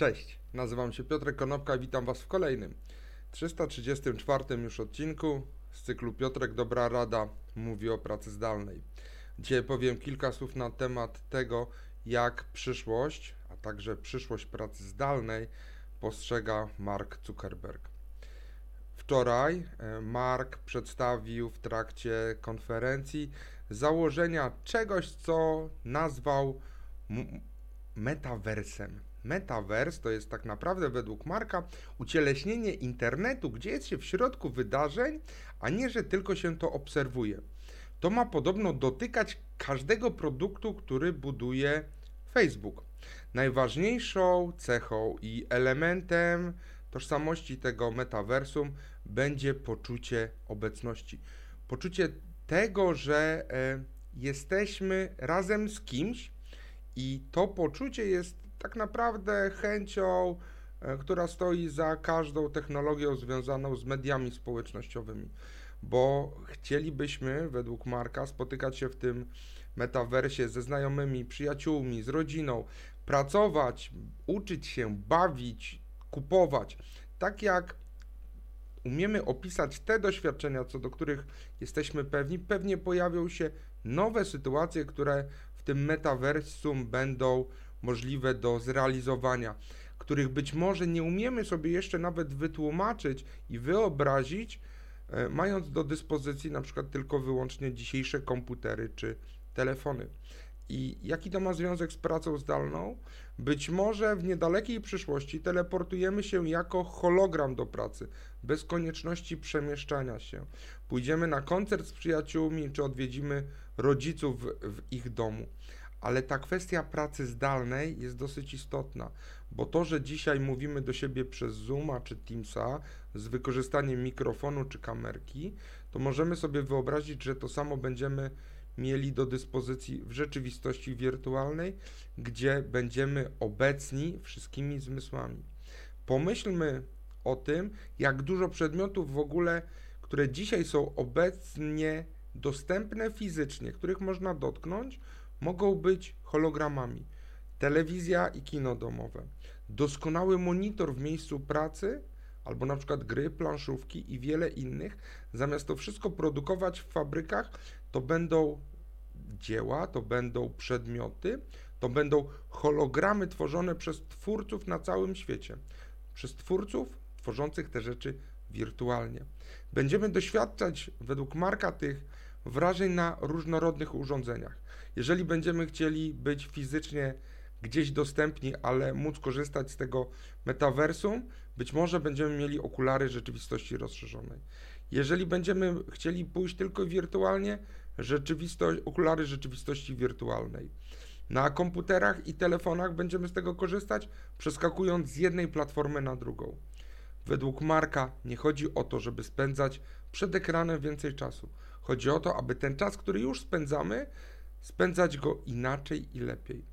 Cześć, nazywam się Piotrek Konopka i witam Was w kolejnym 334 już odcinku z cyklu Piotrek Dobra Rada mówi o pracy zdalnej. Dzisiaj powiem kilka słów na temat tego, jak przyszłość, a także przyszłość pracy zdalnej postrzega Mark Zuckerberg. Wczoraj e, Mark przedstawił w trakcie konferencji założenia czegoś, co nazwał metaversem. Metaverse to jest tak naprawdę według Marka ucieleśnienie internetu, gdzie jest się w środku wydarzeń, a nie, że tylko się to obserwuje. To ma podobno dotykać każdego produktu, który buduje Facebook. Najważniejszą cechą i elementem tożsamości tego metaversum będzie poczucie obecności. Poczucie tego, że e, jesteśmy razem z kimś i to poczucie jest tak naprawdę chęcią, e, która stoi za każdą technologią związaną z mediami społecznościowymi, bo chcielibyśmy, według Marka, spotykać się w tym metaversie ze znajomymi, przyjaciółmi, z rodziną, pracować, uczyć się, bawić, kupować. Tak jak umiemy opisać te doświadczenia, co do których jesteśmy pewni, pewnie pojawią się nowe sytuacje, które w tym metaversum będą możliwe do zrealizowania, których być może nie umiemy sobie jeszcze nawet wytłumaczyć i wyobrazić, e, mając do dyspozycji na przykład tylko wyłącznie dzisiejsze komputery czy telefony. I jaki to ma związek z pracą zdalną? Być może w niedalekiej przyszłości teleportujemy się jako hologram do pracy, bez konieczności przemieszczania się. Pójdziemy na koncert z przyjaciółmi, czy odwiedzimy rodziców w, w ich domu. Ale ta kwestia pracy zdalnej jest dosyć istotna, bo to, że dzisiaj mówimy do siebie przez Zooma czy Teamsa z wykorzystaniem mikrofonu czy kamerki, to możemy sobie wyobrazić, że to samo będziemy mieli do dyspozycji w rzeczywistości wirtualnej, gdzie będziemy obecni wszystkimi zmysłami. Pomyślmy o tym, jak dużo przedmiotów w ogóle, które dzisiaj są obecnie dostępne fizycznie, których można dotknąć, mogą być hologramami. Telewizja i kino domowe. Doskonały monitor w miejscu pracy, albo na przykład gry, planszówki i wiele innych. Zamiast to wszystko produkować w fabrykach, to będą dzieła, to będą przedmioty, to będą hologramy tworzone przez twórców na całym świecie. Przez twórców tworzących te rzeczy wirtualnie. Będziemy doświadczać według Marka tych wrażeń na różnorodnych urządzeniach. Jeżeli będziemy chcieli być fizycznie gdzieś dostępni, ale móc korzystać z tego metaversum, być może będziemy mieli okulary rzeczywistości rozszerzonej. Jeżeli będziemy chcieli pójść tylko wirtualnie, rzeczywistość, okulary rzeczywistości wirtualnej. Na komputerach i telefonach będziemy z tego korzystać, przeskakując z jednej platformy na drugą. Według Marka nie chodzi o to, żeby spędzać przed ekranem więcej czasu. Chodzi o to, aby ten czas, który już spędzamy, spędzać go inaczej i lepiej.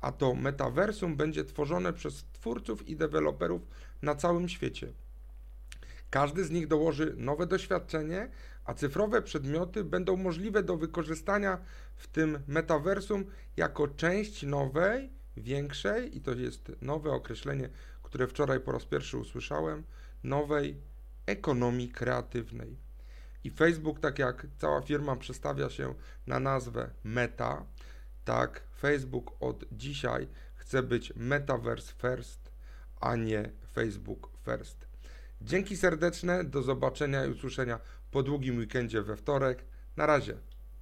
A to metaversum będzie tworzone przez twórców i deweloperów na całym świecie. Każdy z nich dołoży nowe doświadczenie, a cyfrowe przedmioty będą możliwe do wykorzystania w tym metaversum jako część nowej, większej, i to jest nowe określenie, które wczoraj po raz pierwszy usłyszałem, nowej ekonomii kreatywnej. I Facebook, tak jak cała firma przestawia się na nazwę Meta, tak Facebook od dzisiaj chce być Metaverse First, a nie Facebook First. Dzięki serdeczne, do zobaczenia i usłyszenia po długim weekendzie we wtorek. Na razie.